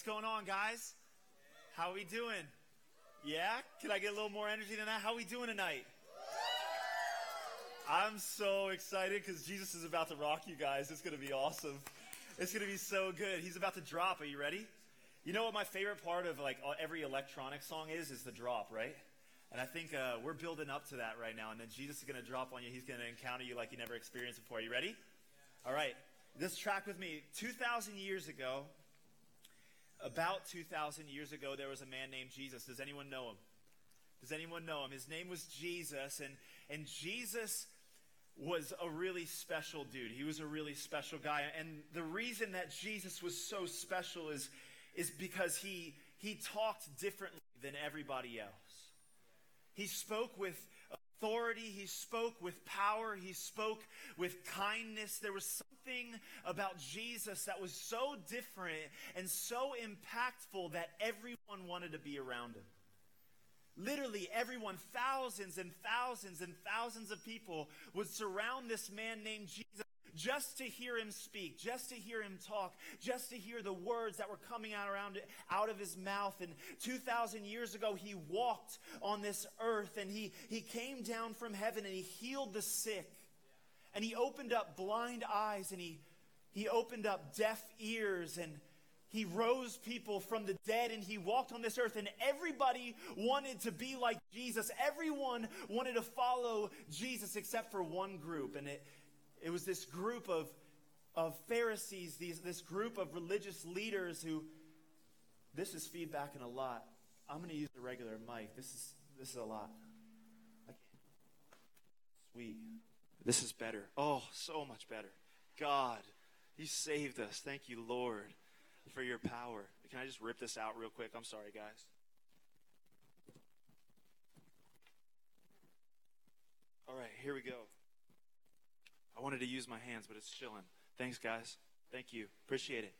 What's going on, guys? How we doing? Yeah? Can I get a little more energy than that? How we doing tonight? I'm so excited because Jesus is about to rock you guys. It's going to be awesome. It's going to be so good. He's about to drop. Are you ready? You know what my favorite part of like every electronic song is? Is the drop, right? And I think uh, we're building up to that right now. And then Jesus is going to drop on you. He's going to encounter you like you never experienced before. Are you ready? All right. This track with me. 2,000 years ago, about 2,000 years ago, there was a man named Jesus. Does anyone know him? Does anyone know him? His name was Jesus, and, and Jesus was a really special dude. He was a really special guy. And the reason that Jesus was so special is, is because he, he talked differently than everybody else. He spoke with authority, he spoke with power, he spoke with kindness. There was something about Jesus that was so different and so impactful that everyone wanted to be around him. Literally, everyone, thousands and thousands and thousands of people would surround this man named Jesus just to hear him speak, just to hear him talk, just to hear the words that were coming out around out of his mouth. And 2,000 years ago, he walked on this earth and he, he came down from heaven and he healed the sick. And he opened up blind eyes and he, he opened up deaf ears and he rose people from the dead and he walked on this earth and everybody wanted to be like Jesus. Everyone wanted to follow Jesus except for one group. And it, it was this group of, of Pharisees, these, this group of religious leaders who, this is feedback in a lot. I'm going to use the regular mic. This is, this is a lot. Sweet. This is better. Oh, so much better. God, you saved us. Thank you, Lord for your power. Can I just rip this out real quick? I'm sorry, guys. All right, here we go. I wanted to use my hands, but it's chilling. Thanks, guys. Thank you. Appreciate it.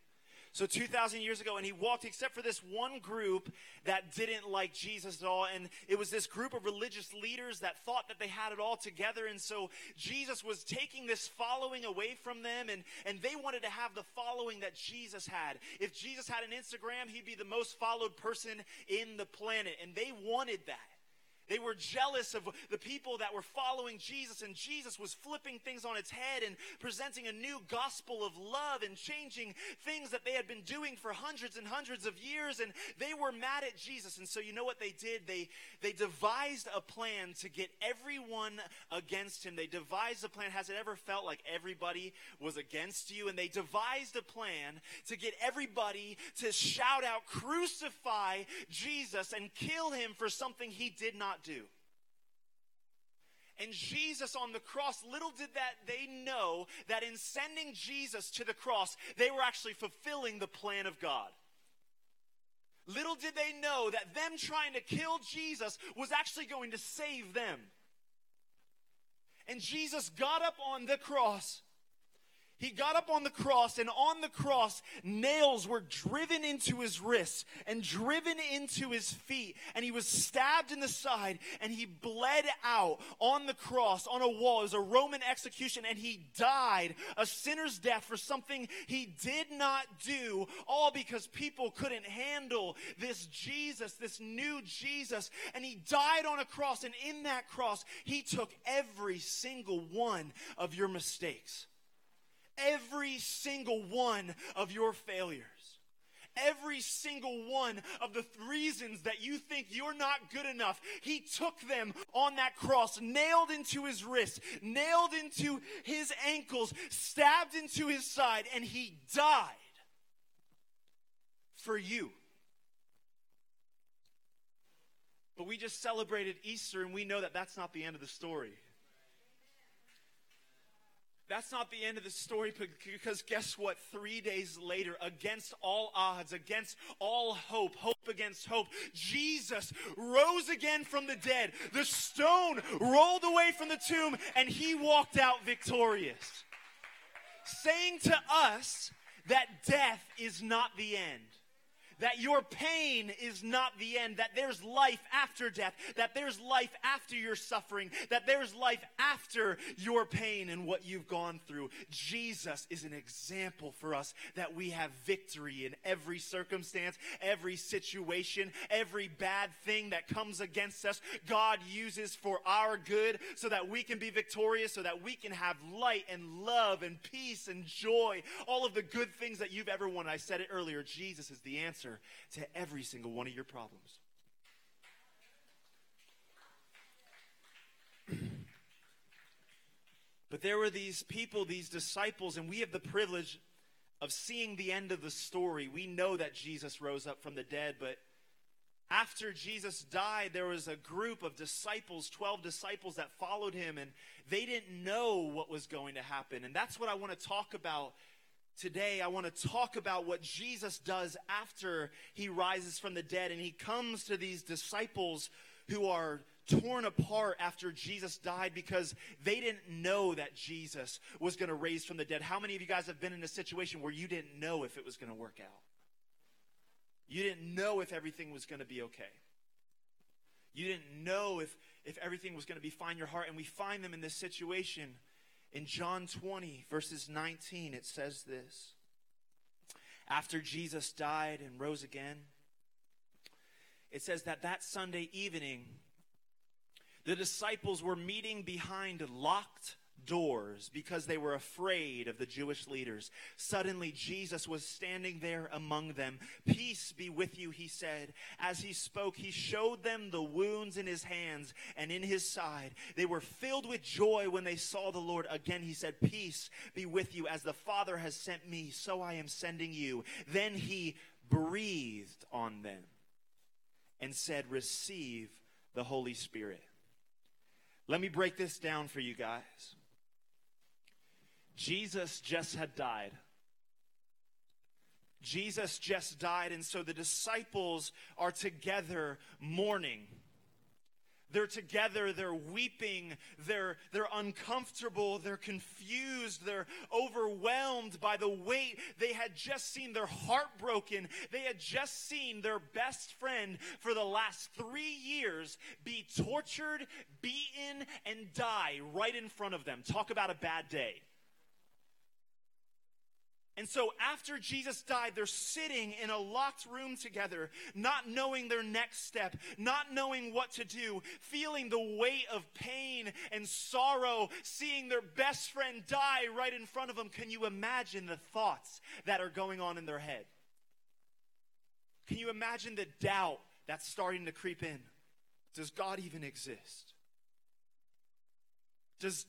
So 2,000 years ago, and he walked, except for this one group that didn't like Jesus at all. And it was this group of religious leaders that thought that they had it all together. And so Jesus was taking this following away from them, and, and they wanted to have the following that Jesus had. If Jesus had an Instagram, he'd be the most followed person in the planet. And they wanted that. They were jealous of the people that were following Jesus, and Jesus was flipping things on its head and presenting a new gospel of love and changing things that they had been doing for hundreds and hundreds of years. And they were mad at Jesus. And so, you know what they did? They, they devised a plan to get everyone against him. They devised a plan. Has it ever felt like everybody was against you? And they devised a plan to get everybody to shout out, crucify Jesus and kill him for something he did not do. And Jesus on the cross, little did that they know that in sending Jesus to the cross, they were actually fulfilling the plan of God. Little did they know that them trying to kill Jesus was actually going to save them. And Jesus got up on the cross he got up on the cross, and on the cross, nails were driven into his wrists and driven into his feet. And he was stabbed in the side, and he bled out on the cross, on a wall. It was a Roman execution, and he died a sinner's death for something he did not do, all because people couldn't handle this Jesus, this new Jesus. And he died on a cross, and in that cross, he took every single one of your mistakes every single one of your failures. Every single one of the reasons that you think you're not good enough, he took them on that cross, nailed into his wrist, nailed into his ankles, stabbed into his side, and he died for you. But we just celebrated Easter and we know that that's not the end of the story. That's not the end of the story because guess what? Three days later, against all odds, against all hope, hope against hope, Jesus rose again from the dead. The stone rolled away from the tomb and he walked out victorious. Saying to us that death is not the end that your pain is not the end, that there's life after death, that there's life after your suffering, that there's life after your pain and what you've gone through. Jesus is an example for us that we have victory in every circumstance, every situation, every bad thing that comes against us. God uses for our good so that we can be victorious, so that we can have light and love and peace and joy, all of the good things that you've ever wanted. I said it earlier Jesus is the answer answer to every single one of your problems. but there were these people, these disciples, and we have the privilege of seeing the end of the story. We know that Jesus rose up from the dead, but after Jesus died, there was a group of disciples, 12 disciples that followed him, and they didn't know what was going to happen. And that's what I want to talk about Today, I want to talk about what Jesus does after he rises from the dead and he comes to these disciples who are torn apart after Jesus died because they didn't know that Jesus was going to raise from the dead. How many of you guys have been in a situation where you didn't know if it was going to work out? You didn't know if everything was going to be okay. You didn't know if, if everything was going to be fine in your heart. And we find them in this situation in John 20, verses 19, it says this. After Jesus died and rose again, it says that that Sunday evening, the disciples were meeting behind locked doors because they were afraid of the Jewish leaders. Suddenly, Jesus was standing there among them. Peace be with you, he said. As he spoke, he showed them the wounds in his hands and in his side. They were filled with joy when they saw the Lord. Again, he said, Peace be with you. As the Father has sent me, so I am sending you. Then he breathed on them and said, Receive the Holy Spirit. Let me break this down for you guys. Jesus just had died. Jesus just died, and so the disciples are together mourning. They're together, they're weeping, they're, they're uncomfortable, they're confused, they're overwhelmed by the weight. They had just seen their heart broken. They had just seen their best friend for the last three years be tortured, beaten, and die right in front of them. Talk about a bad day. And so after Jesus died, they're sitting in a locked room together, not knowing their next step, not knowing what to do, feeling the weight of pain and sorrow, seeing their best friend die right in front of them. Can you imagine the thoughts that are going on in their head? Can you imagine the doubt that's starting to creep in? Does God even exist? Does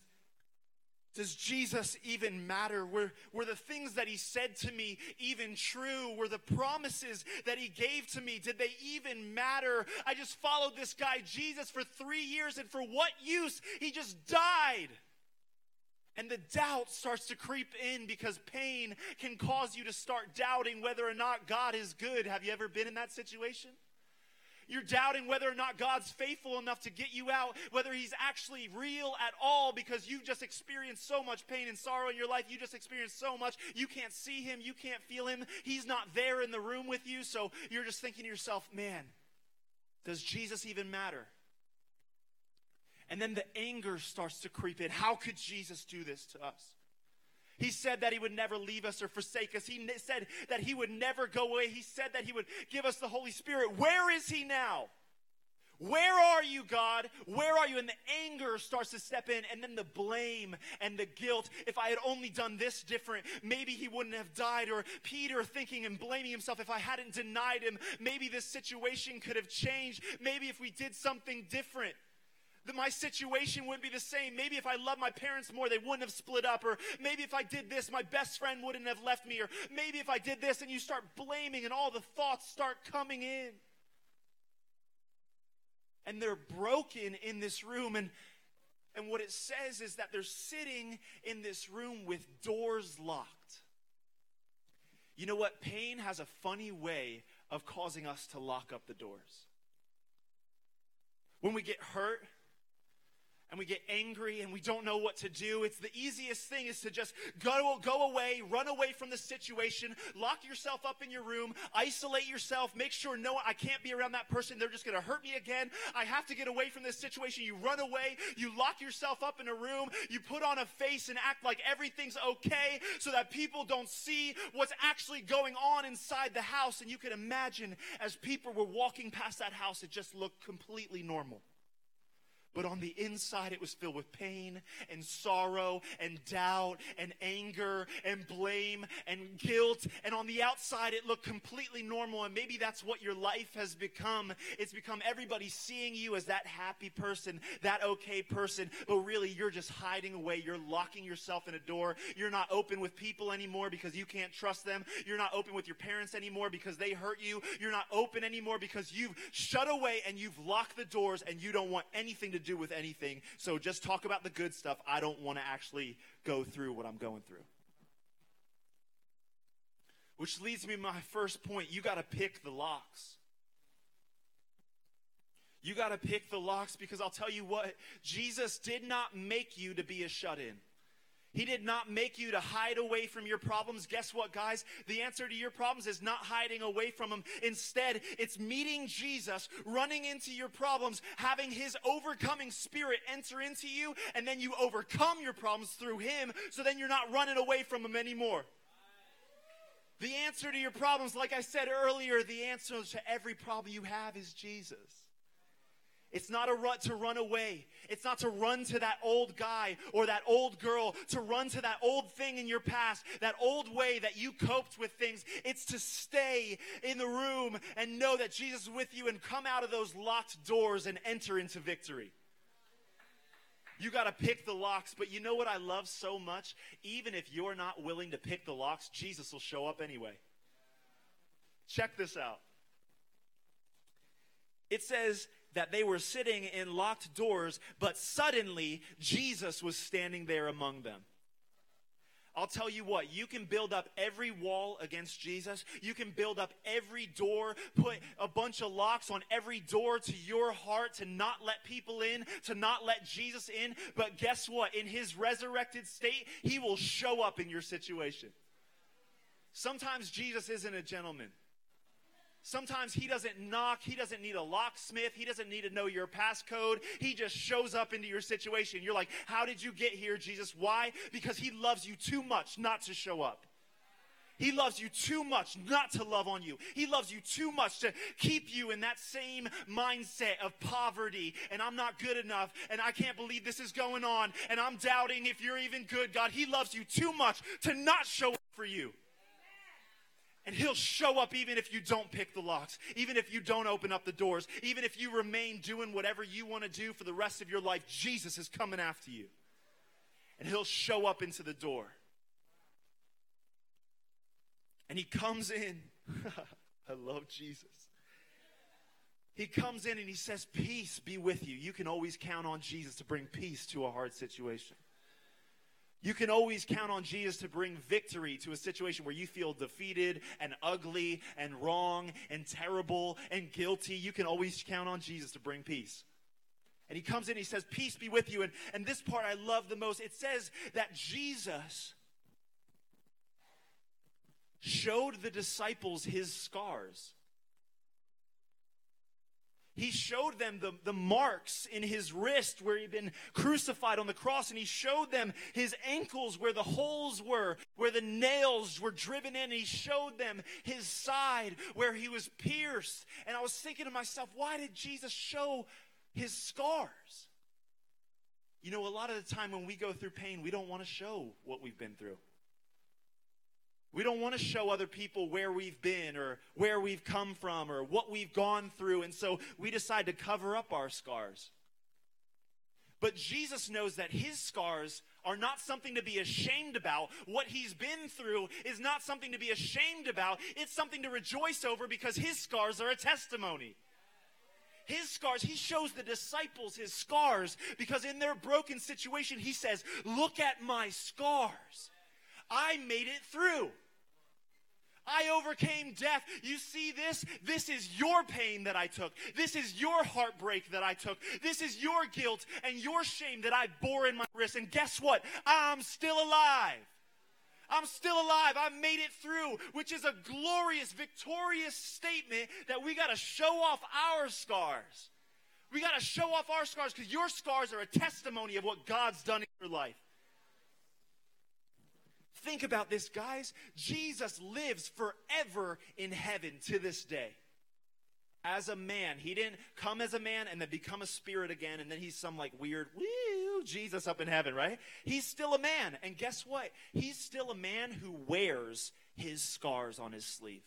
does Jesus even matter? Were, were the things that he said to me even true? Were the promises that he gave to me, did they even matter? I just followed this guy, Jesus, for three years, and for what use? He just died. And the doubt starts to creep in because pain can cause you to start doubting whether or not God is good. Have you ever been in that situation? You're doubting whether or not God's faithful enough to get you out, whether He's actually real at all because you've just experienced so much pain and sorrow in your life. You just experienced so much. You can't see Him. You can't feel Him. He's not there in the room with you. So you're just thinking to yourself, man, does Jesus even matter? And then the anger starts to creep in. How could Jesus do this to us? He said that He would never leave us or forsake us. He said that He would never go away. He said that He would give us the Holy Spirit. Where is He now? Where are you, God? Where are you? And the anger starts to step in, and then the blame and the guilt. If I had only done this different, maybe he wouldn't have died. Or Peter thinking and blaming himself, if I hadn't denied him, maybe this situation could have changed. Maybe if we did something different that my situation wouldn't be the same. Maybe if I loved my parents more, they wouldn't have split up. Or maybe if I did this, my best friend wouldn't have left me. Or maybe if I did this, and you start blaming, and all the thoughts start coming in. And they're broken in this room. And, and what it says is that they're sitting in this room with doors locked. You know what? Pain has a funny way of causing us to lock up the doors. When we get hurt, and we get angry and we don't know what to do. It's the easiest thing is to just go, go away, run away from the situation, lock yourself up in your room, isolate yourself, make sure no, I can't be around that person. They're just going to hurt me again. I have to get away from this situation. You run away, you lock yourself up in a room, you put on a face and act like everything's okay so that people don't see what's actually going on inside the house. And you can imagine as people were walking past that house, it just looked completely normal. But on the inside, it was filled with pain and sorrow and doubt and anger and blame and guilt. And on the outside, it looked completely normal. And maybe that's what your life has become. It's become everybody seeing you as that happy person, that okay person. But really, you're just hiding away. You're locking yourself in a door. You're not open with people anymore because you can't trust them. You're not open with your parents anymore because they hurt you. You're not open anymore because you've shut away and you've locked the doors and you don't want anything to do with anything. So just talk about the good stuff. I don't want to actually go through what I'm going through. Which leads me to my first point. You got to pick the locks. You got to pick the locks because I'll tell you what, Jesus did not make you to be a shut in. He did not make you to hide away from your problems. Guess what, guys? The answer to your problems is not hiding away from them. Instead, it's meeting Jesus, running into your problems, having his overcoming spirit enter into you, and then you overcome your problems through him, so then you're not running away from them anymore. The answer to your problems, like I said earlier, the answer to every problem you have is Jesus. It's not a rut to run away. It's not to run to that old guy or that old girl, to run to that old thing in your past, that old way that you coped with things. It's to stay in the room and know that Jesus is with you and come out of those locked doors and enter into victory. You got to pick the locks, but you know what I love so much? Even if you're not willing to pick the locks, Jesus will show up anyway. Check this out. It says, that they were sitting in locked doors, but suddenly Jesus was standing there among them. I'll tell you what, you can build up every wall against Jesus. You can build up every door, put a bunch of locks on every door to your heart to not let people in, to not let Jesus in. But guess what? In his resurrected state, he will show up in your situation. Sometimes Jesus isn't a gentleman. Sometimes he doesn't knock. He doesn't need a locksmith. He doesn't need to know your passcode. He just shows up into your situation. You're like, How did you get here, Jesus? Why? Because he loves you too much not to show up. He loves you too much not to love on you. He loves you too much to keep you in that same mindset of poverty and I'm not good enough and I can't believe this is going on and I'm doubting if you're even good, God. He loves you too much to not show up for you. And he'll show up even if you don't pick the locks, even if you don't open up the doors, even if you remain doing whatever you want to do for the rest of your life. Jesus is coming after you. And he'll show up into the door. And he comes in. I love Jesus. He comes in and he says, Peace be with you. You can always count on Jesus to bring peace to a hard situation. You can always count on Jesus to bring victory to a situation where you feel defeated and ugly and wrong and terrible and guilty. You can always count on Jesus to bring peace. And he comes in, he says, Peace be with you. And, and this part I love the most. It says that Jesus showed the disciples his scars. He showed them the, the marks in his wrist where he'd been crucified on the cross, and he showed them his ankles where the holes were, where the nails were driven in. And he showed them his side where he was pierced. And I was thinking to myself, why did Jesus show his scars? You know, a lot of the time when we go through pain, we don't want to show what we've been through. We don't want to show other people where we've been or where we've come from or what we've gone through. And so we decide to cover up our scars. But Jesus knows that his scars are not something to be ashamed about. What he's been through is not something to be ashamed about. It's something to rejoice over because his scars are a testimony. His scars, he shows the disciples his scars because in their broken situation, he says, Look at my scars. I made it through. I overcame death. You see this? This is your pain that I took. This is your heartbreak that I took. This is your guilt and your shame that I bore in my wrist. And guess what? I'm still alive. I'm still alive. I made it through, which is a glorious, victorious statement that we got to show off our scars. We got to show off our scars because your scars are a testimony of what God's done in your life. Think about this, guys. Jesus lives forever in heaven to this day. As a man, he didn't come as a man and then become a spirit again, and then he's some like weird, woo, Jesus up in heaven, right? He's still a man. And guess what? He's still a man who wears his scars on his sleeve.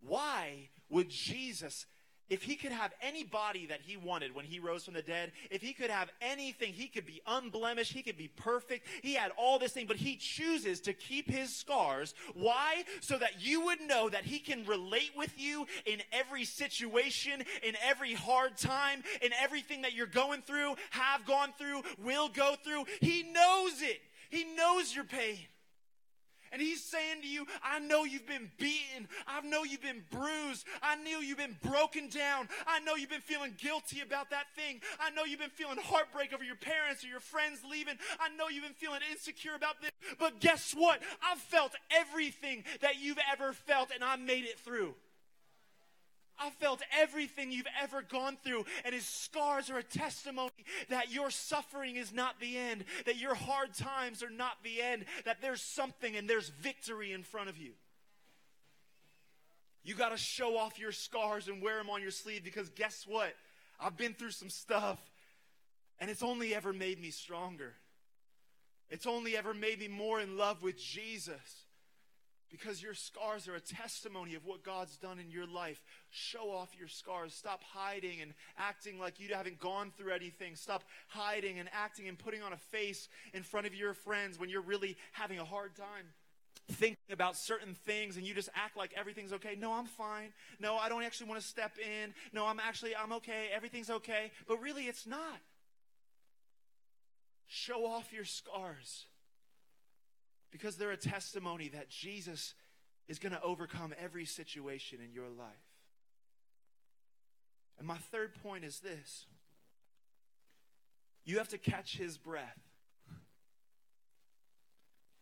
Why would Jesus if he could have any body that he wanted when he rose from the dead, if he could have anything, he could be unblemished, he could be perfect, he had all this thing, but he chooses to keep his scars. Why? So that you would know that he can relate with you in every situation, in every hard time, in everything that you're going through, have gone through, will go through. He knows it. He knows your pain. And he's saying to you, I know you've been beaten. I know you've been bruised. I know you've been broken down. I know you've been feeling guilty about that thing. I know you've been feeling heartbreak over your parents or your friends leaving. I know you've been feeling insecure about this. But guess what? I've felt everything that you've ever felt and I made it through. I felt everything you've ever gone through, and his scars are a testimony that your suffering is not the end, that your hard times are not the end, that there's something and there's victory in front of you. You got to show off your scars and wear them on your sleeve because guess what? I've been through some stuff, and it's only ever made me stronger. It's only ever made me more in love with Jesus. Because your scars are a testimony of what God's done in your life. Show off your scars. Stop hiding and acting like you haven't gone through anything. Stop hiding and acting and putting on a face in front of your friends when you're really having a hard time thinking about certain things and you just act like everything's okay. No, I'm fine. No, I don't actually want to step in. No, I'm actually I'm okay. Everything's okay. But really it's not. Show off your scars because they're a testimony that Jesus is going to overcome every situation in your life. And my third point is this you have to catch his breath.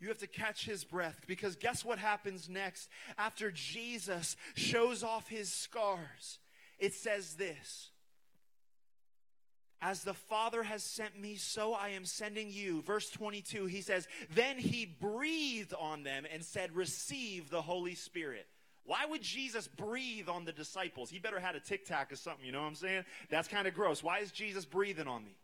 You have to catch his breath because guess what happens next? After Jesus shows off his scars, it says this as the Father has sent me, so I am sending you. Verse 22, he says, Then he breathed on them and said, Receive the Holy Spirit. Why would Jesus breathe on the disciples? He better had a tic tac or something, you know what I'm saying? That's kind of gross. Why is Jesus breathing on me?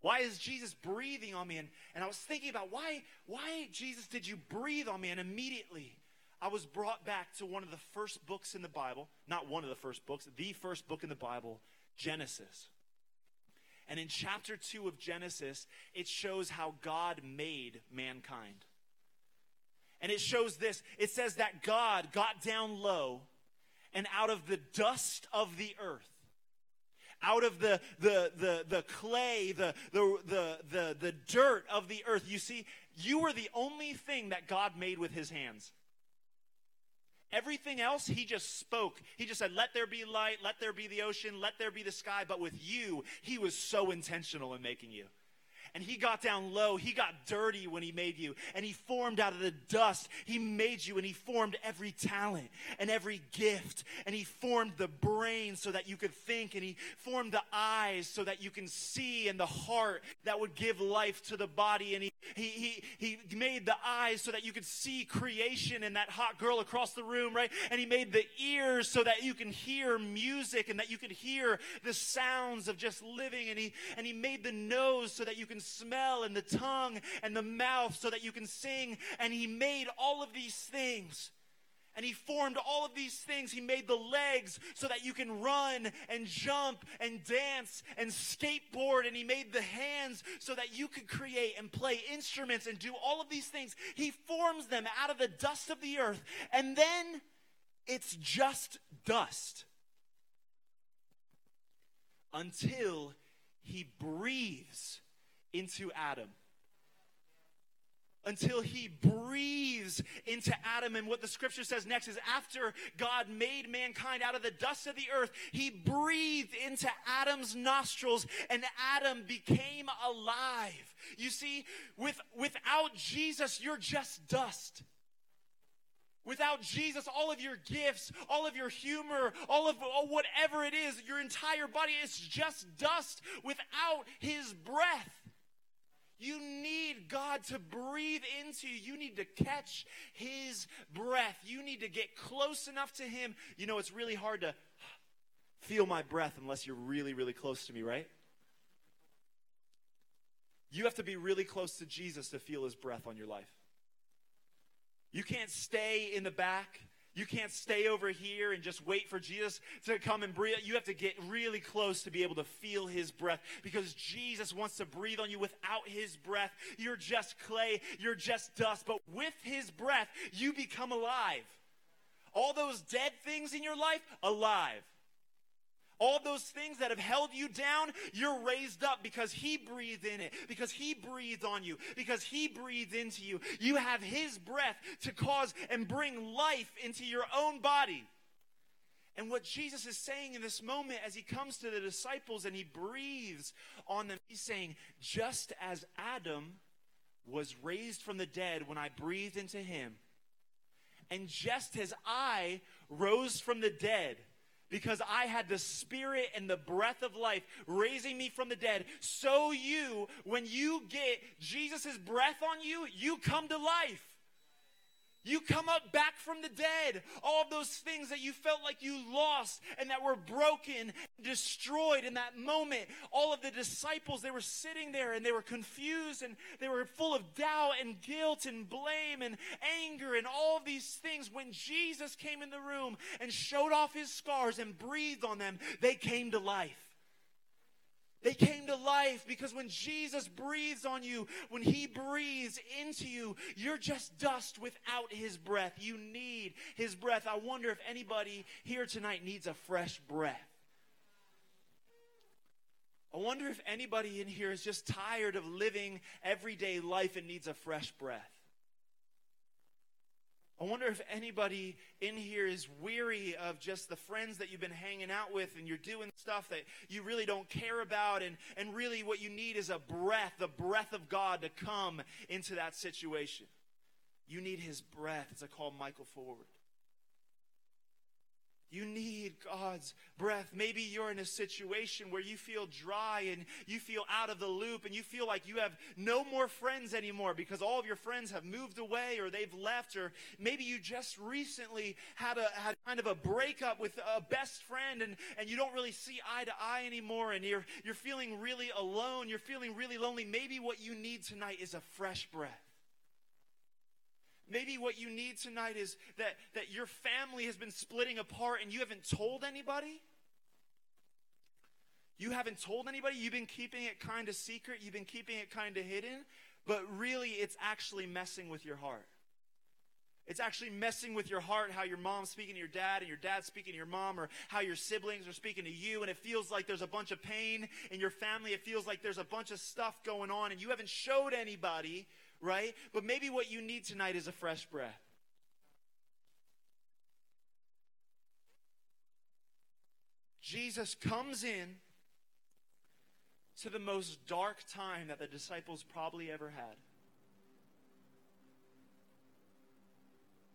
Why is Jesus breathing on me? And, and I was thinking about why, why, Jesus, did you breathe on me? And immediately I was brought back to one of the first books in the Bible. Not one of the first books, the first book in the Bible, Genesis. And in chapter 2 of Genesis, it shows how God made mankind. And it shows this it says that God got down low and out of the dust of the earth, out of the, the, the, the clay, the, the, the, the, the dirt of the earth, you see, you were the only thing that God made with his hands. Everything else, he just spoke. He just said, Let there be light, let there be the ocean, let there be the sky. But with you, he was so intentional in making you and he got down low. He got dirty when he made you, and he formed out of the dust. He made you, and he formed every talent and every gift, and he formed the brain so that you could think, and he formed the eyes so that you can see, and the heart that would give life to the body, and he he he, he made the eyes so that you could see creation and that hot girl across the room, right? And he made the ears so that you can hear music and that you could hear the sounds of just living, and he and he made the nose so that you can smell and the tongue and the mouth so that you can sing. And he made all of these things. And he formed all of these things. He made the legs so that you can run and jump and dance and skateboard. And he made the hands so that you could create and play instruments and do all of these things. He forms them out of the dust of the earth. And then it's just dust until he breathes into Adam until he breathes into Adam. And what the scripture says next is after God made mankind out of the dust of the earth, he breathed into Adam's nostrils, and Adam became alive. You see, with, without Jesus, you're just dust. Without Jesus, all of your gifts, all of your humor, all of all, whatever it is, your entire body is just dust without His breath. You need God to breathe into you. You need to catch His breath. You need to get close enough to Him. You know, it's really hard to feel my breath unless you're really, really close to me, right? You have to be really close to Jesus to feel His breath on your life. You can't stay in the back. You can't stay over here and just wait for Jesus to come and breathe. You have to get really close to be able to feel his breath because Jesus wants to breathe on you. Without his breath, you're just clay, you're just dust. But with his breath, you become alive. All those dead things in your life, alive. All those things that have held you down, you're raised up because He breathed in it, because He breathed on you, because He breathed into you. You have His breath to cause and bring life into your own body. And what Jesus is saying in this moment as he comes to the disciples and he breathes on them, he's saying, just as Adam was raised from the dead when I breathed into him, and just as I rose from the dead because I had the spirit and the breath of life raising me from the dead. So you, when you get Jesus' breath on you, you come to life. You come up back from the dead. All of those things that you felt like you lost and that were broken, destroyed in that moment. All of the disciples, they were sitting there and they were confused and they were full of doubt and guilt and blame and anger and all of these things. When Jesus came in the room and showed off his scars and breathed on them, they came to life. They came life because when Jesus breathes on you, when He breathes into you, you're just dust without His breath. You need His breath. I wonder if anybody here tonight needs a fresh breath. I wonder if anybody in here is just tired of living everyday life and needs a fresh breath. I wonder if anybody in here is weary of just the friends that you've been hanging out with and you're doing stuff that you really don't care about, and, and really what you need is a breath, the breath of God to come into that situation. You need His breath. It's a call Michael forward. You need God's breath. Maybe you're in a situation where you feel dry and you feel out of the loop and you feel like you have no more friends anymore because all of your friends have moved away or they've left or maybe you just recently had a had kind of a breakup with a best friend and, and you don't really see eye to eye anymore and you're you're feeling really alone, you're feeling really lonely. Maybe what you need tonight is a fresh breath. Maybe what you need tonight is that, that your family has been splitting apart and you haven't told anybody. You haven't told anybody. You've been keeping it kind of secret. You've been keeping it kind of hidden. But really, it's actually messing with your heart. It's actually messing with your heart how your mom's speaking to your dad and your dad's speaking to your mom or how your siblings are speaking to you. And it feels like there's a bunch of pain in your family. It feels like there's a bunch of stuff going on and you haven't showed anybody right? But maybe what you need tonight is a fresh breath. Jesus comes in to the most dark time that the disciples probably ever had.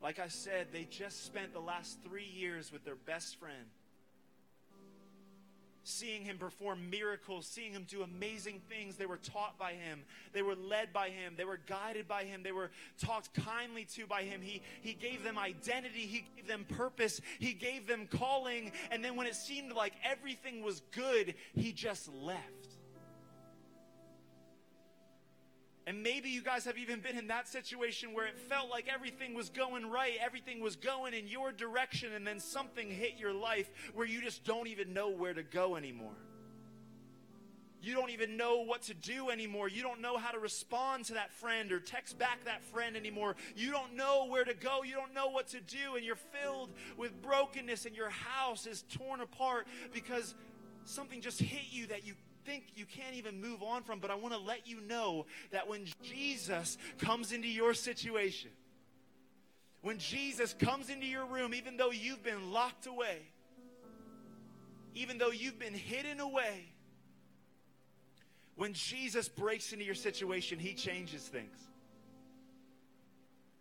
Like I said, they just spent the last three years with their best friend seeing him perform miracles, seeing him do amazing things. They were taught by him, they were led by him, they were guided by him, they were talked kindly to by him. He, he gave them identity, he gave them purpose, he gave them calling. And then when it seemed like everything was good, he just left. And maybe you guys have even been in that situation where it felt like everything was going right, everything was going in your direction, and then something hit your life where you just don't even know where to go anymore. You don't even know what to do anymore. You don't know how to respond to that friend or text back that friend anymore. You don't know where to go. You don't know what to do. And you're filled with brokenness, and your house is torn apart because something just hit you that you think you can't even move on from, but I want to let you know that when Jesus comes into your situation, When Jesus comes into your room, even though you've been locked away, even though you've been hidden away, when Jesus breaks into your situation, he changes things.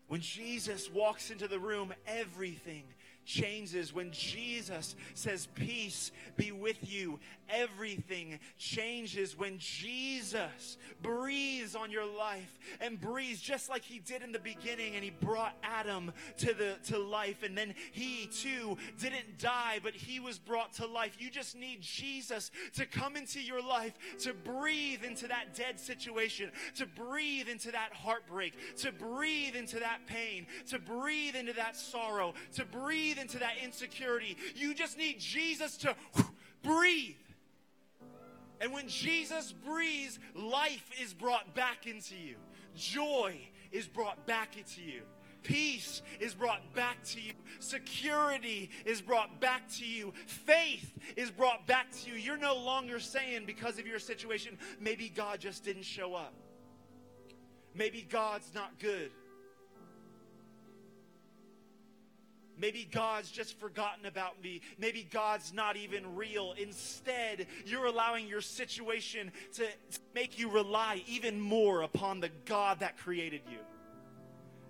When Jesus walks into the room, everything changes. When Jesus says, Peace be with you, everything changes. When Jesus breathes on your life and breathes just like he did in the beginning, and he brought Adam to, the, to life, and then he too didn't die, but he was brought to life. You just need Jesus to come into your life, to breathe into that dead situation, to breathe into that heartbreak, to breathe into that pain, to breathe into that sorrow, to breathe breathe into that insecurity. You just need Jesus to breathe. And when Jesus breathes, life is brought back into you. Joy is brought back into you. Peace is brought back to you. Security is brought back to you. Faith is brought back to you. You're no longer saying, because of your situation, maybe God just didn't show up. Maybe God's not good. Maybe God's just forgotten about me. Maybe God's not even real. Instead, you're allowing your situation to make you rely even more upon the God that created you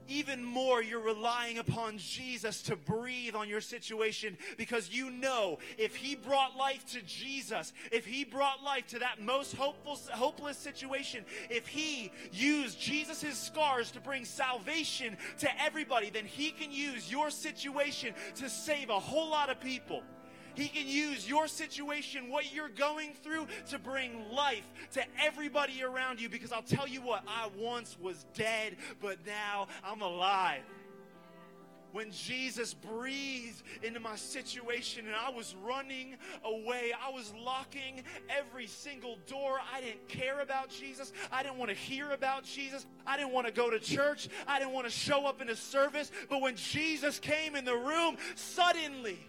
even more you're relying upon Jesus to breathe on your situation because you know if he brought life to Jesus, if he brought life to that most hopeful, hopeless situation, if he used Jesus' scars to bring salvation to everybody, then he can use your situation to save a whole lot of people. He can use your situation, what you're going through, to bring life to everybody around you. Because I'll tell you what, I once was dead, but now I'm alive when Jesus breathed into my situation and I was running away. I was locking every single door. I didn't care about Jesus. I didn't want to hear about Jesus. I didn't want to go to church. I didn't want to show up in a service. But when Jesus came in the room, suddenly,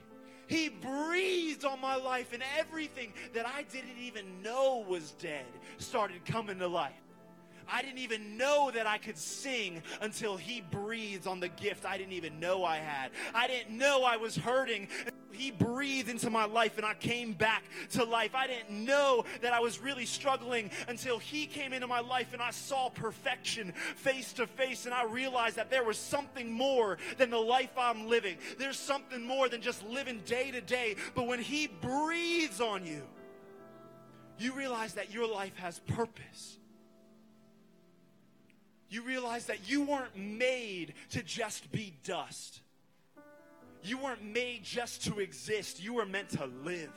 he breathed on my life, and everything that I didn't even know was dead started coming to life. I didn't even know that I could sing until He breathed on the gift I didn't even know I had. I didn't know I was hurting he breathed into my life and I came back to life. I didn't know that I was really struggling until He came into my life and I saw perfection face to face and I realized that there was something more than the life I'm living. There's something more than just living day to day. But when He breathes on you, you realize that your life has purpose. You realize that you weren't made to just be dust. You weren't made just to exist, you were meant to live.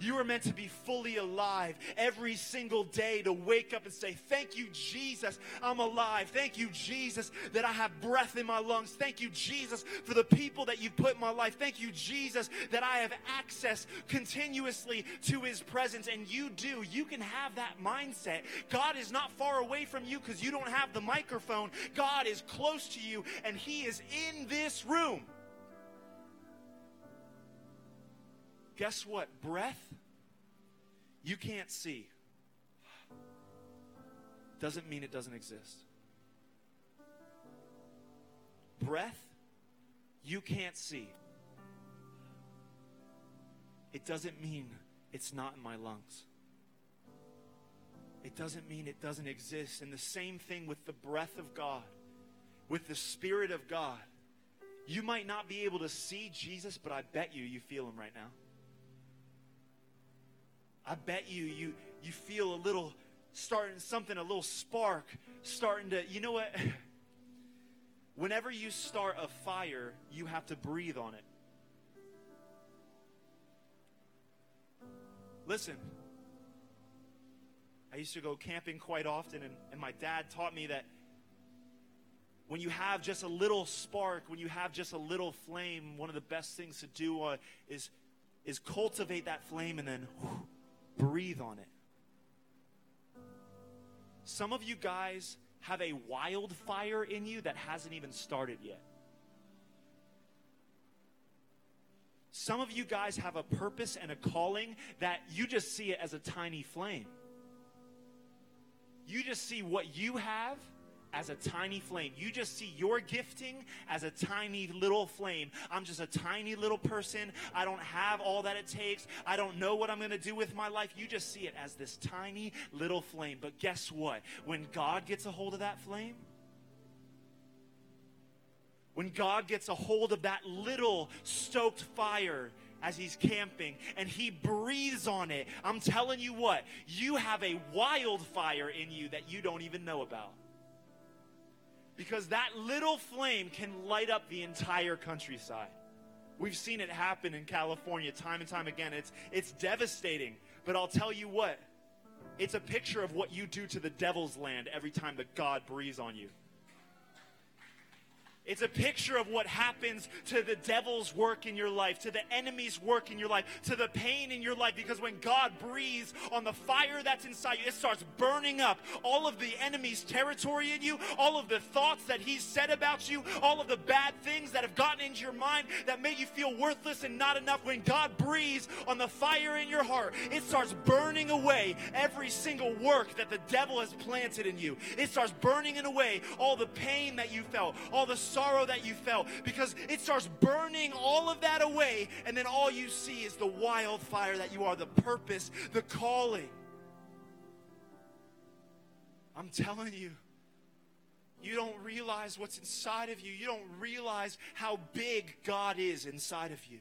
You were meant to be fully alive every single day to wake up and say, Thank you, Jesus, I'm alive. Thank you, Jesus, that I have breath in my lungs. Thank you, Jesus, for the people that you've put in my life. Thank you, Jesus, that I have access continuously to his presence. And you do. You can have that mindset. God is not far away from you because you don't have the microphone. God is close to you, and he is in this room. Guess what? Breath, you can't see. Doesn't mean it doesn't exist. Breath, you can't see. It doesn't mean it's not in my lungs. It doesn't mean it doesn't exist. And the same thing with the breath of God, with the Spirit of God. You might not be able to see Jesus, but I bet you you feel him right now. I bet you you you feel a little starting something, a little spark starting to, you know what? Whenever you start a fire, you have to breathe on it. Listen, I used to go camping quite often, and, and my dad taught me that when you have just a little spark, when you have just a little flame, one of the best things to do uh, is, is cultivate that flame and then breathe on it. Some of you guys have a wildfire in you that hasn't even started yet. Some of you guys have a purpose and a calling that you just see it as a tiny flame. You just see what you have as a tiny flame. You just see your gifting as a tiny little flame. I'm just a tiny little person. I don't have all that it takes. I don't know what I'm going to do with my life. You just see it as this tiny little flame. But guess what? When God gets a hold of that flame, when God gets a hold of that little stoked fire, as he's camping and he breathes on it. I'm telling you what, you have a wildfire in you that you don't even know about. Because that little flame can light up the entire countryside. We've seen it happen in California time and time again. It's, it's devastating. But I'll tell you what, it's a picture of what you do to the devil's land every time that God breathes on you. It's a picture of what happens to the devil's work in your life, to the enemy's work in your life, to the pain in your life. Because when God breathes on the fire that's inside you, it starts burning up all of the enemy's territory in you, all of the thoughts that he's said about you, all of the bad things that have gotten into your mind that made you feel worthless and not enough. When God breathes on the fire in your heart, it starts burning away every single work that the devil has planted in you. It starts burning away all the pain that you felt, all the sorrow that you felt because it starts burning all of that away, and then all you see is the wildfire that you are, the purpose, the calling. I'm telling you. You don't realize what's inside of you. You don't realize how big God is inside of you.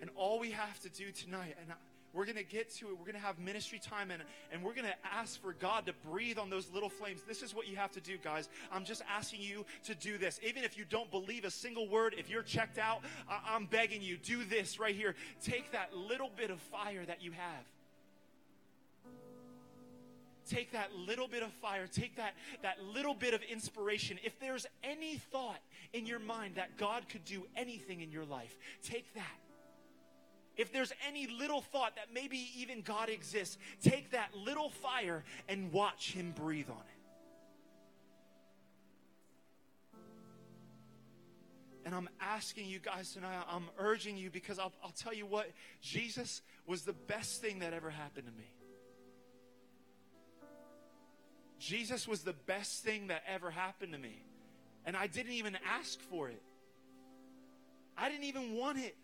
And all we have to do tonight, and we're going to get to it. We're going to have ministry time and, and we're going to ask for God to breathe on those little flames. This is what you have to do, guys. I'm just asking you to do this. Even if you don't believe a single word, if you're checked out, I- I'm begging you, do this right here. Take that little bit of fire that you have take that little bit of fire, take that, that little bit of inspiration. If there's any thought in your mind that God could do anything in your life, take that. If there's any little thought that maybe even God exists, take that little fire and watch Him breathe on it. And I'm asking you guys tonight, I'm urging you because I'll, I'll tell you what, Jesus was the best thing that ever happened to me. Jesus was the best thing that ever happened to me. And I didn't even ask for it. I didn't even want it.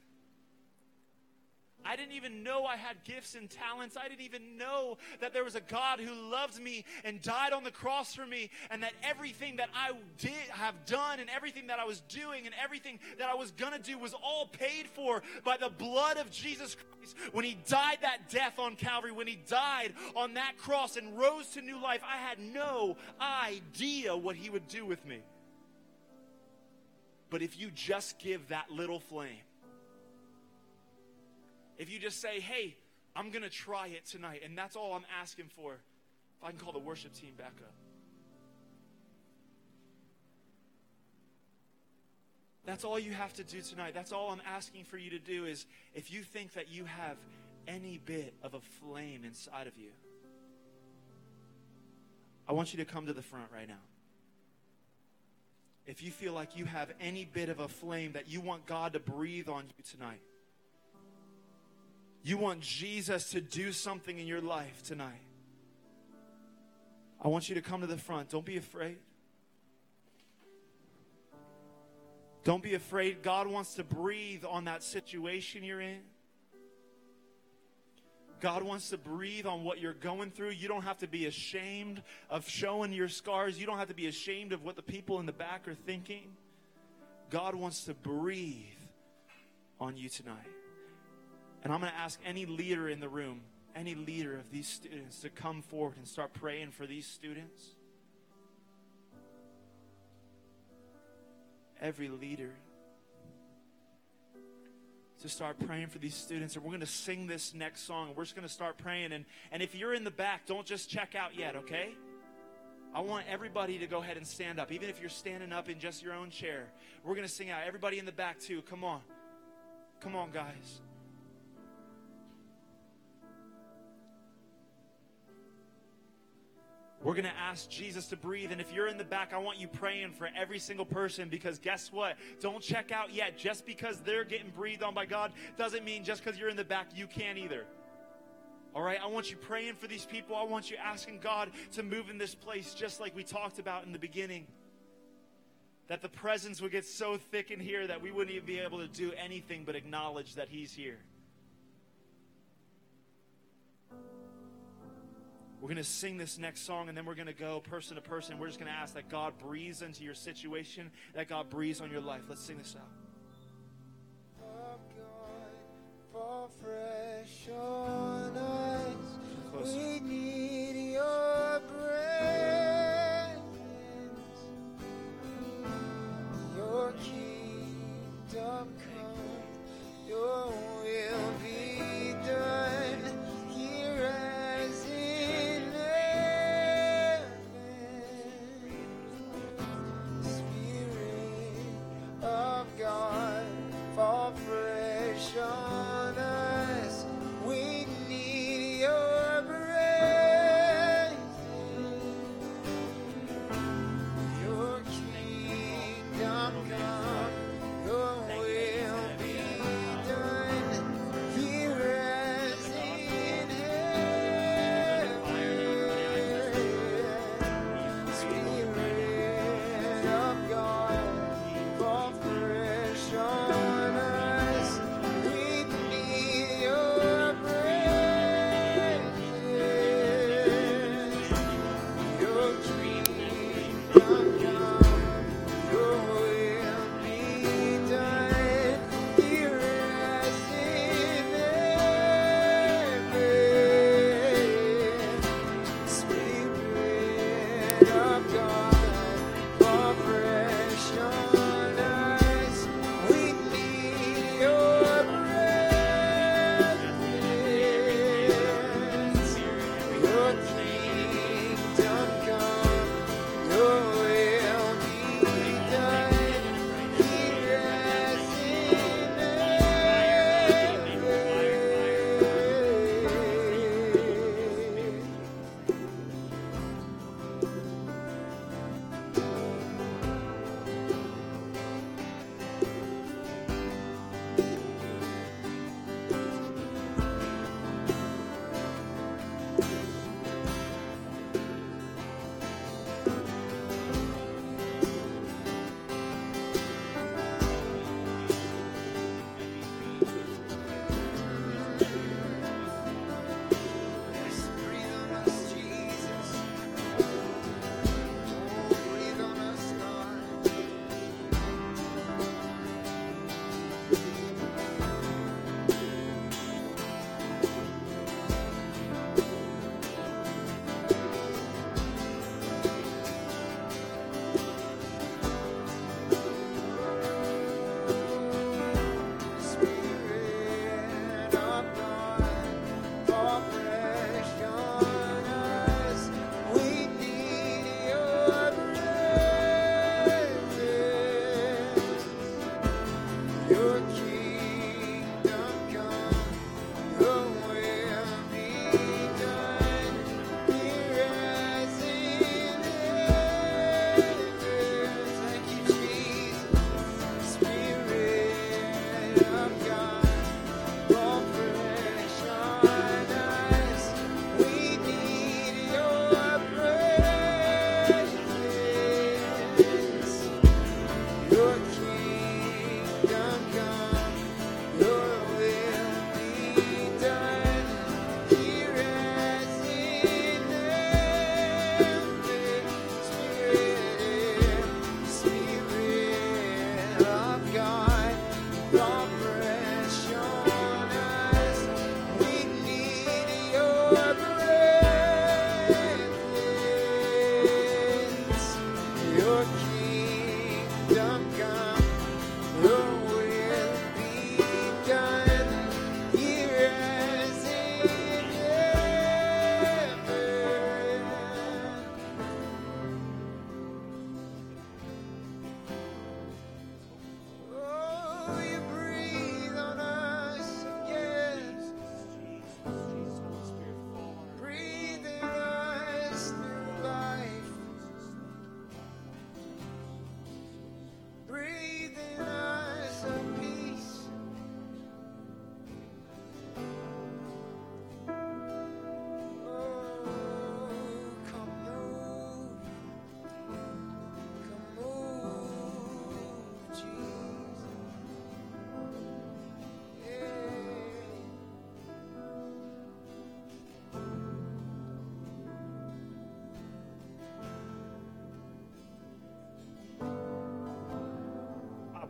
I didn't even know I had gifts and talents. I didn't even know that there was a God who loved me and died on the cross for me, and that everything that I did have done and everything that I was doing and everything that I was to do was all paid for by the blood of Jesus Christ. When he died that death on Calvary, when he died on that cross and rose to new life, I had no idea what he would do with me. But if you just give that little flame, if you just say, hey, I'm going to try it tonight, and that's all I'm asking for, if I can call the worship team back up. That's all you have to do tonight. That's all I'm asking for you to do is if you think that you have any bit of a flame inside of you, I want you to come to the front right now. If you feel like you have any bit of a flame that you want God to breathe on you tonight, you want Jesus to do something in your life tonight. I want you to come to the front. Don't be afraid. Don't be afraid. God wants to breathe on that situation you're in. God wants to breathe on what you're going through. You don't have to be ashamed of showing your scars. You don't have to be ashamed of what the people in the back are thinking. God wants to breathe on you tonight. And I'm going to ask any leader in the room, any leader of these students, to come forward and start praying for these students. Every leader to start praying for these students. And we're going to sing this next song. We're just going to start praying. And, and if you're in the back, don't just check out yet, okay? I want everybody to go ahead and stand up, even if you're standing up in just your own chair. We're going to sing out. Everybody in the back, too. Come on. Come on, guys. We're going to ask Jesus to breathe. And if you're in the back, I want you praying for every single person because guess what? Don't check out yet. Just because they're getting breathed on by God doesn't mean just because you're in the back, you can't either. All right, I want you praying for these people. I want you asking God to move in this place, just like we talked about in the beginning. That the presence would get so thick in here that we wouldn't even be able to do anything but acknowledge that He's here. We're going to sing this next song and then we're going to go person to person. We're just going to ask that God breathes into your situation, that God breathes on your life. Let's sing this out.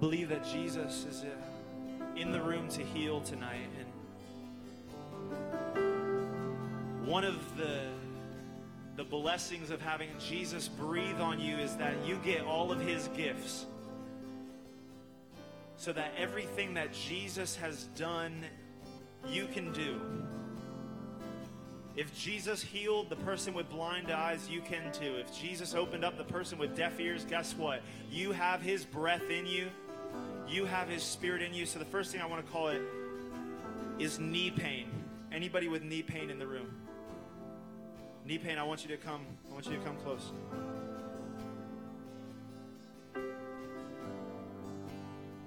Believe that Jesus is in the room to heal tonight. And one of the the blessings of having Jesus breathe on you is that you get all of his gifts. So that everything that Jesus has done, you can do. If Jesus healed the person with blind eyes, you can too. If Jesus opened up the person with deaf ears, guess what? You have his breath in you. You have his spirit in you. So the first thing I want to call it is knee pain. Anybody with knee pain in the room? Knee pain, I want you to come. I want you to come close.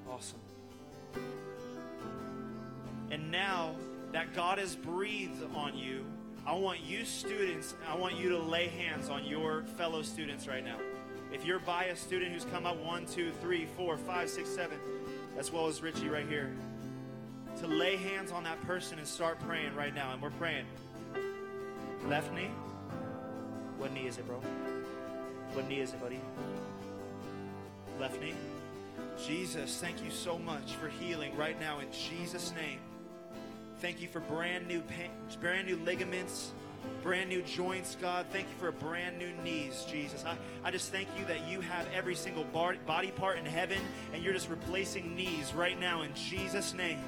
Awesome. And now that God has breathed on you, I want you students, I want you to lay hands on your fellow students right now. If you're by a student who's come up one, two, three, four, five, six, seven, as well as Richie right here, to lay hands on that person and start praying right now. And we're praying. Left knee? What knee is it, bro? What knee is it, buddy? Left knee? Jesus, thank you so much for healing right now in Jesus' name. Thank you for brand new pain, brand new ligaments, brand new joints, God. Thank you for brand new knees, Jesus. I, I just thank you that you have every single bar, body part in heaven and you're just replacing knees right now in Jesus' name.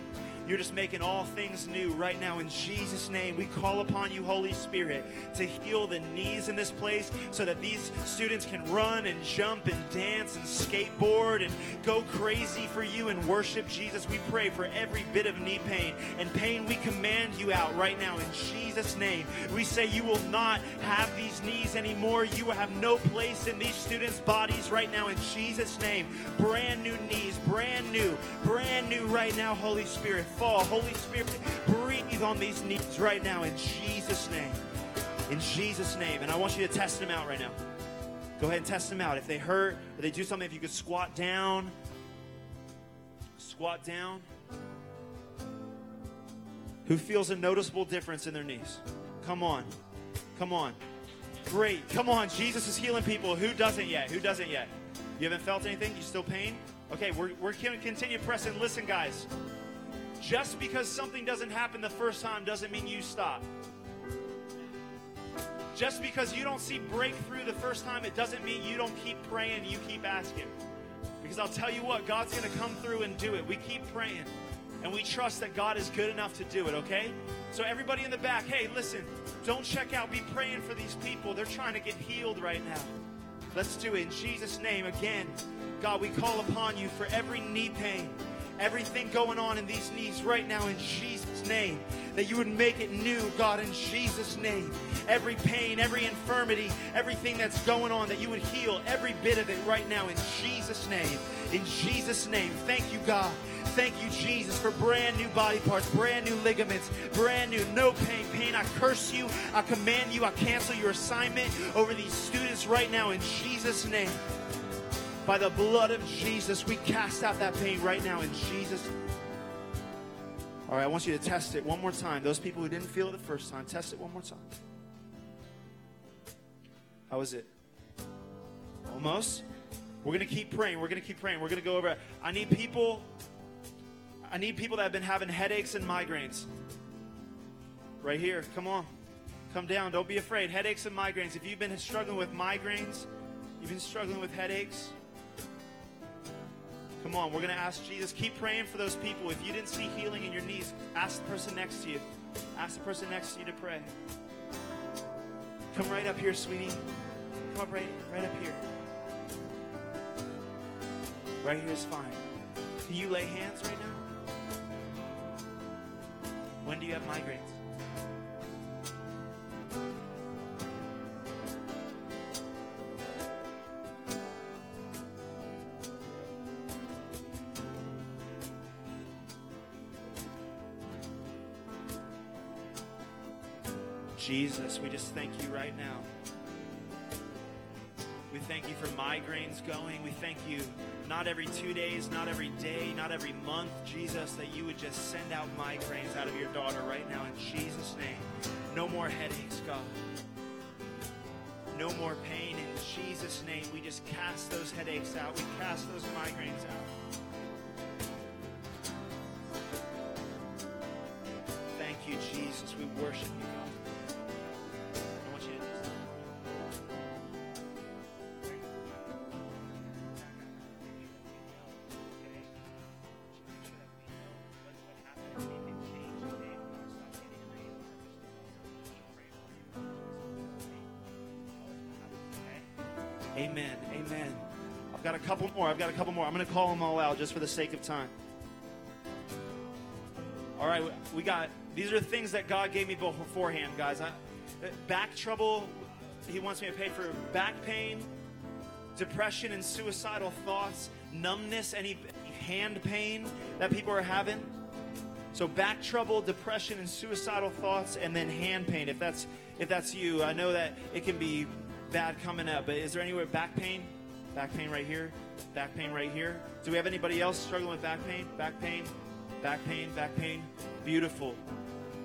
You're just making all things new right now in Jesus' name. We call upon you, Holy Spirit, to heal the knees in this place so that these students can run and jump and dance and skateboard and go crazy for you and worship Jesus. We pray for every bit of knee pain and pain. We command you out right now in Jesus' name. We say you will not have these knees anymore. You will have no place in these students' bodies right now in Jesus' name. Brand new knees, brand new, brand new right now, Holy Spirit fall. Holy Spirit, breathe on these knees right now in Jesus' name. In Jesus' name. And I want you to test them out right now. Go ahead and test them out. If they hurt, if they do something, if you could squat down, squat down. Who feels a noticeable difference in their knees? Come on. Come on. Great. Come on. Jesus is healing people. Who doesn't yet? Who doesn't yet? You haven't felt anything? You still pain? Okay, we're, we're going to continue pressing. Listen, guys. Just because something doesn't happen the first time doesn't mean you stop. Just because you don't see breakthrough the first time, it doesn't mean you don't keep praying, you keep asking. Because I'll tell you what, God's going to come through and do it. We keep praying, and we trust that God is good enough to do it, okay? So, everybody in the back, hey, listen, don't check out. Be praying for these people. They're trying to get healed right now. Let's do it in Jesus' name again. God, we call upon you for every knee pain everything going on in these knees right now in Jesus' name. That you would make it new, God, in Jesus' name. Every pain, every infirmity, everything that's going on, that you would heal every bit of it right now in Jesus' name. In Jesus' name. Thank you, God. Thank you, Jesus, for brand new body parts, brand new ligaments, brand new, no pain. Pain, I curse you. I command you. I cancel your assignment over these students right now in Jesus' name. By the blood of Jesus, we cast out that pain right now in Jesus. All right, I want you to test it one more time. Those people who didn't feel it the first time, test it one more time. How is it? Almost? We're going to keep praying. We're going to keep praying. We're going to go over. I need people. I need people that have been having headaches and migraines. Right here. Come on. Come down. Don't be afraid. Headaches and migraines. If you've been struggling with migraines, you've been struggling with headaches, Come on, we're going to ask Jesus. Keep praying for those people. If you didn't see healing in your knees, ask the person next to you. Ask the person next to you to pray. Come right up here, sweetie. Come up right, right up here. Right here is fine. Can you lay hands right now? When do you have migraines? Jesus, we just thank you right now. We thank you for migraines going. We thank you not every two days, not every day, not every month, Jesus, that you would just send out migraines out of your daughter right now in Jesus' name. No more headaches, God. No more pain in Jesus' name. We just cast those headaches out. We cast those migraines out. Amen. Amen. I've got a couple more. I've got a couple more. I'm going to call them all out just for the sake of time. All right, we got these are things that God gave me beforehand, guys. I, back trouble, He wants me to pay for back pain, depression and suicidal thoughts, numbness, any hand pain that people are having. So back trouble, depression, and suicidal thoughts, and then hand pain. If that's if that's you, I know that it can be bad coming up. But is there anywhere back pain? Back pain right here. Back pain right here. Do we have anybody else struggling with back pain? Back pain. Back pain. Back pain. Beautiful.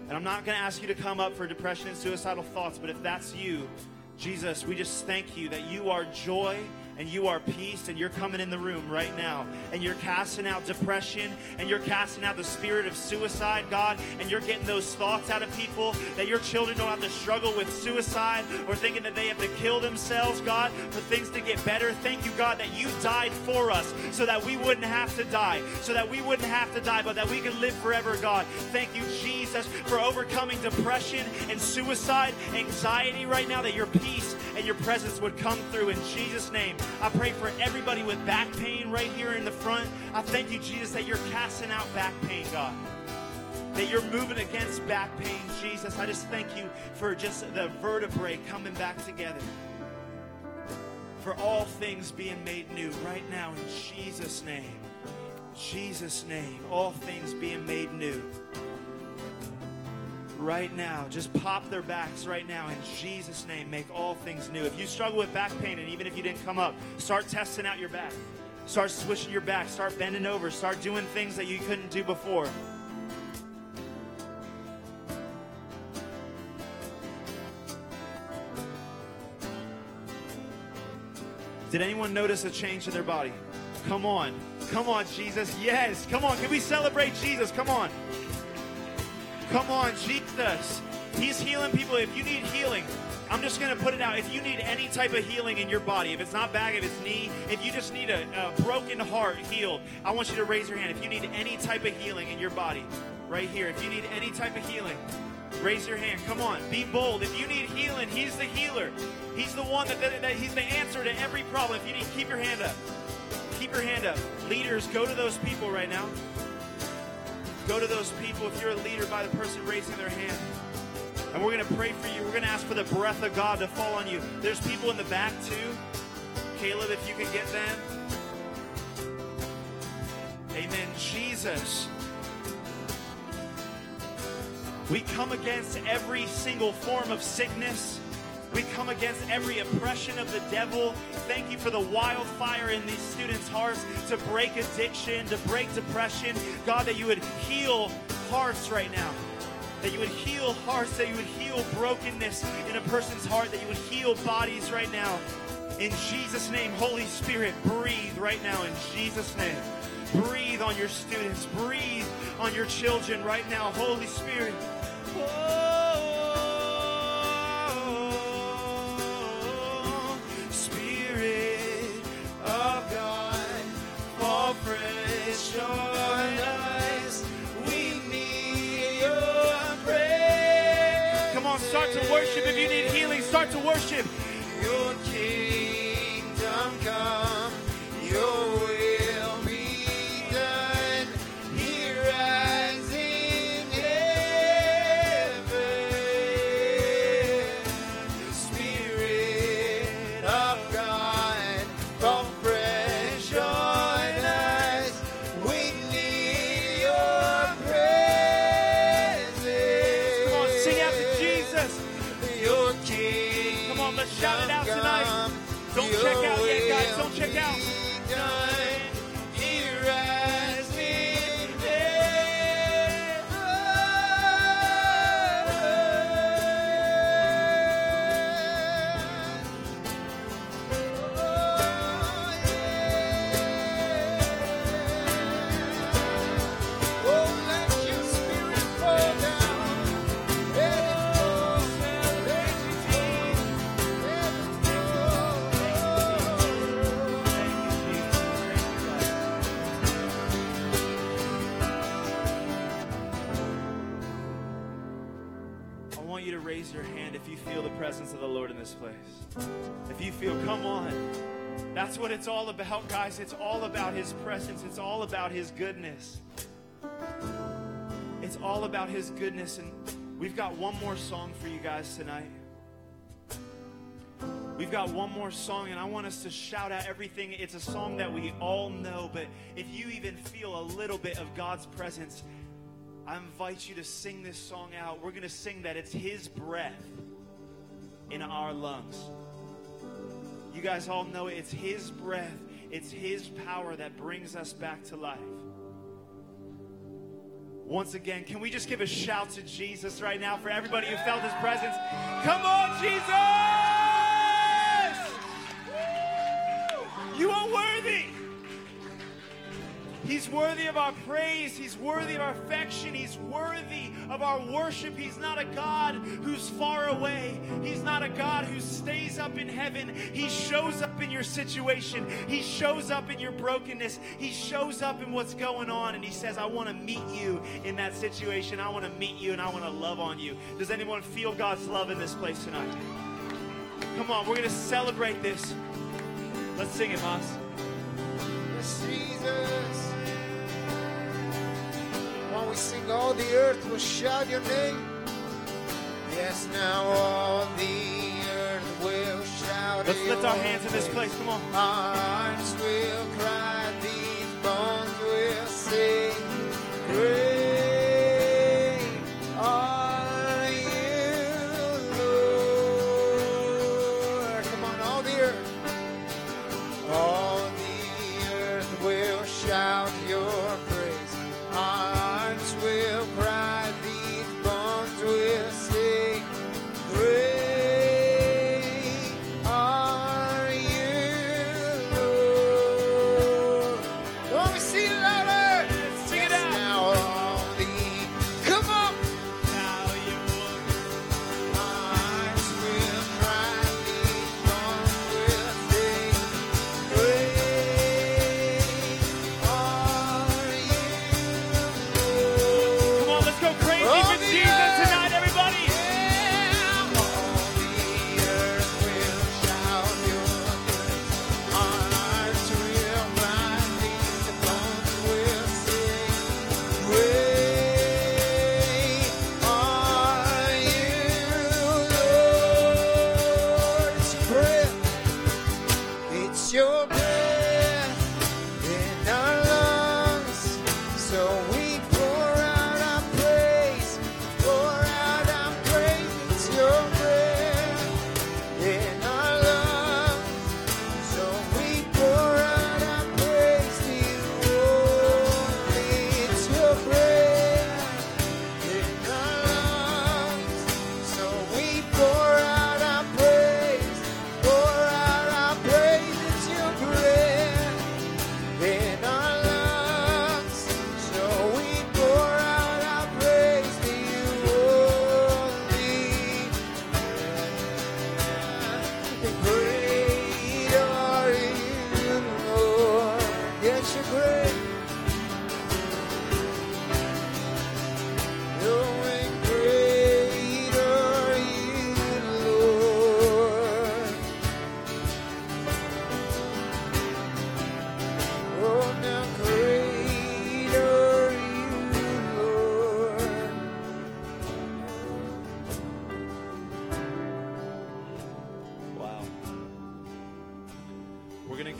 And I'm not going to ask you to come up for depression and suicidal thoughts, but if that's you, Jesus, we just thank you that you are joy and you are peace and you're coming in the room right now and you're casting out depression and you're casting out the spirit of suicide, God, and you're getting those thoughts out of people that your children don't have to struggle with suicide or thinking that they have to kill themselves, God, for things to get better. Thank you, God, that you died for us so that we wouldn't have to die, so that we wouldn't have to die, but that we could live forever, God. Thank you, Jesus, for overcoming depression and suicide, anxiety right now, that your peace and your presence would come through in Jesus' name. I pray for everybody with back pain right here in the front. I thank you, Jesus, that you're casting out back pain, God. That you're moving against back pain, Jesus. I just thank you for just the vertebrae coming back together. For all things being made new right now in Jesus' name. Jesus' name. All things being made new right now. Just pop their backs right now in Jesus' name. Make all things new. If you struggle with back pain, and even if you didn't come up, start testing out your back. Start swishing your back. Start bending over. Start doing things that you couldn't do before. Did anyone notice a change in their body? Come on. Come on, Jesus. Yes. Come on. Can we celebrate Jesus? Come on. Come on, Jesus. He's healing people. If you need healing, I'm just going to put it out. If you need any type of healing in your body, if it's not back, if it's knee, if you just need a, a broken heart healed, I want you to raise your hand. If you need any type of healing in your body, right here, if you need any type of healing, raise your hand. Come on, be bold. If you need healing, He's the healer. He's the one that, that, that He's the answer to every problem. If you need, keep your hand up. Keep your hand up. Leaders, go to those people right now. Go to those people if you're a leader by the person raising their hand. And we're going to pray for you. We're going to ask for the breath of God to fall on you. There's people in the back too. Caleb, if you can get them. Amen. Jesus. We come against every single form of sickness. We come against every oppression of the devil. Thank you for the wildfire in these students' hearts to break addiction, to break depression. God, that you would heal hearts right now. That you would heal hearts, that you would heal brokenness in a person's heart, that you would heal bodies right now. In Jesus' name, Holy Spirit, breathe right now in Jesus' name. Breathe on your students, breathe on your children right now, Holy Spirit. Oh, worship. If you need healing, start to worship. Feel, come on. That's what it's all about, guys. It's all about His presence, it's all about His goodness. It's all about His goodness. And we've got one more song for you guys tonight. We've got one more song, and I want us to shout out everything. It's a song that we all know, but if you even feel a little bit of God's presence, I invite you to sing this song out. We're going to sing that it's His breath in our lungs. You guys all know it. It's His breath, it's His power that brings us back to life. Once again, can we just give a shout to Jesus right now for everybody who felt His presence? Come on, Jesus! You are worthy. He's worthy of our praise. He's worthy of our affection. He's worthy of our worship. He's not a God who's far away. He's not a God who stays up in heaven. He shows up in your situation. He shows up in your brokenness. He shows up in what's going on. And He says, I want to meet you in that situation. I want to meet you and I want to love on you. Does anyone feel God's love in this place tonight? Come on, we're going to celebrate this. Let's sing it, Moss. While we sing, all the earth will shout your name. Yes, now all the earth will shout Let's lift our hands in this place. Come on. Our hearts will cry, these bones will sing. Great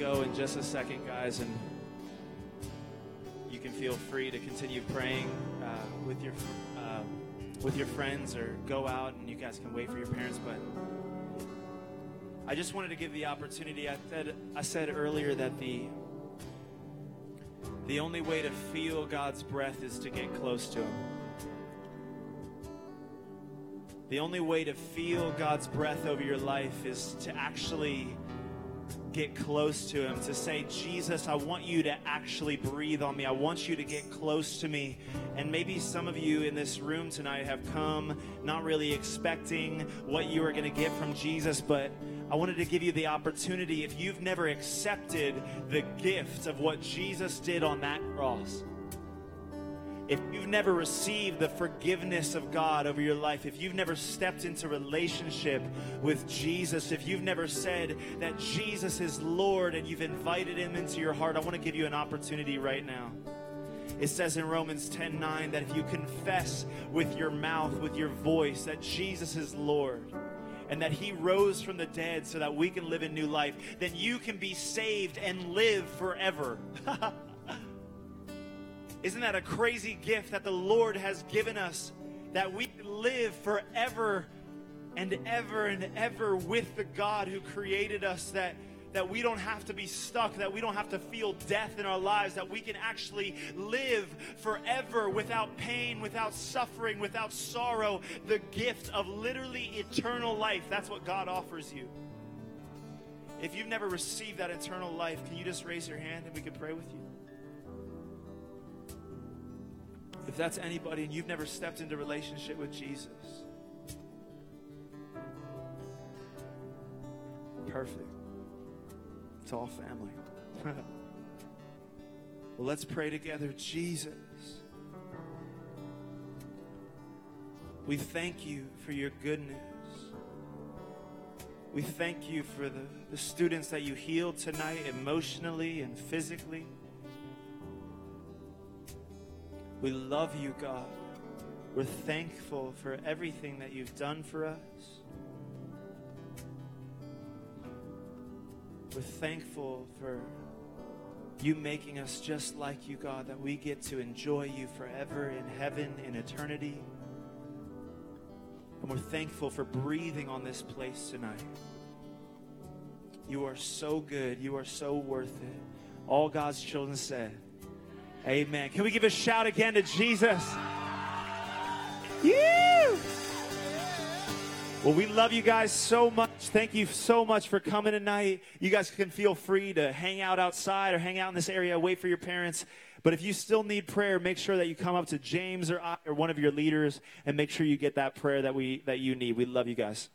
go in just a second, guys, and you can feel free to continue praying uh, with your uh, with your friends, or go out and you guys can wait for your parents. But I just wanted to give the opportunity. I said I said earlier that the the only way to feel God's breath is to get close to Him. The only way to feel God's breath over your life is to actually get close to Him, to say, Jesus, I want you to actually breathe on me. I want you to get close to me. And maybe some of you in this room tonight have come not really expecting what you are going to get from Jesus, but I wanted to give you the opportunity if you've never accepted the gift of what Jesus did on that cross if you've never received the forgiveness of God over your life, if you've never stepped into relationship with Jesus, if you've never said that Jesus is Lord and you've invited him into your heart, I want to give you an opportunity right now. It says in Romans 10 9 that if you confess with your mouth, with your voice, that Jesus is Lord and that he rose from the dead so that we can live a new life, then you can be saved and live forever. Isn't that a crazy gift that the Lord has given us that we live forever and ever and ever with the God who created us that that we don't have to be stuck, that we don't have to feel death in our lives, that we can actually live forever without pain, without suffering, without sorrow, the gift of literally eternal life. That's what God offers you. If you've never received that eternal life, can you just raise your hand and we can pray with you? If that's anybody and you've never stepped into relationship with Jesus, perfect. It's all family. well, let's pray together. Jesus, we thank you for your goodness. We thank you for the, the students that you healed tonight emotionally and physically. We love you, God. We're thankful for everything that you've done for us. We're thankful for you making us just like you, God, that we get to enjoy you forever in heaven, in eternity. And we're thankful for breathing on this place tonight. You are so good. You are so worth it. All God's children said, Amen. Can we give a shout again to Jesus? Yeah. Well, we love you guys so much. Thank you so much for coming tonight. You guys can feel free to hang out outside or hang out in this area, wait for your parents. But if you still need prayer, make sure that you come up to James or I or one of your leaders and make sure you get that prayer that we that you need. We love you guys.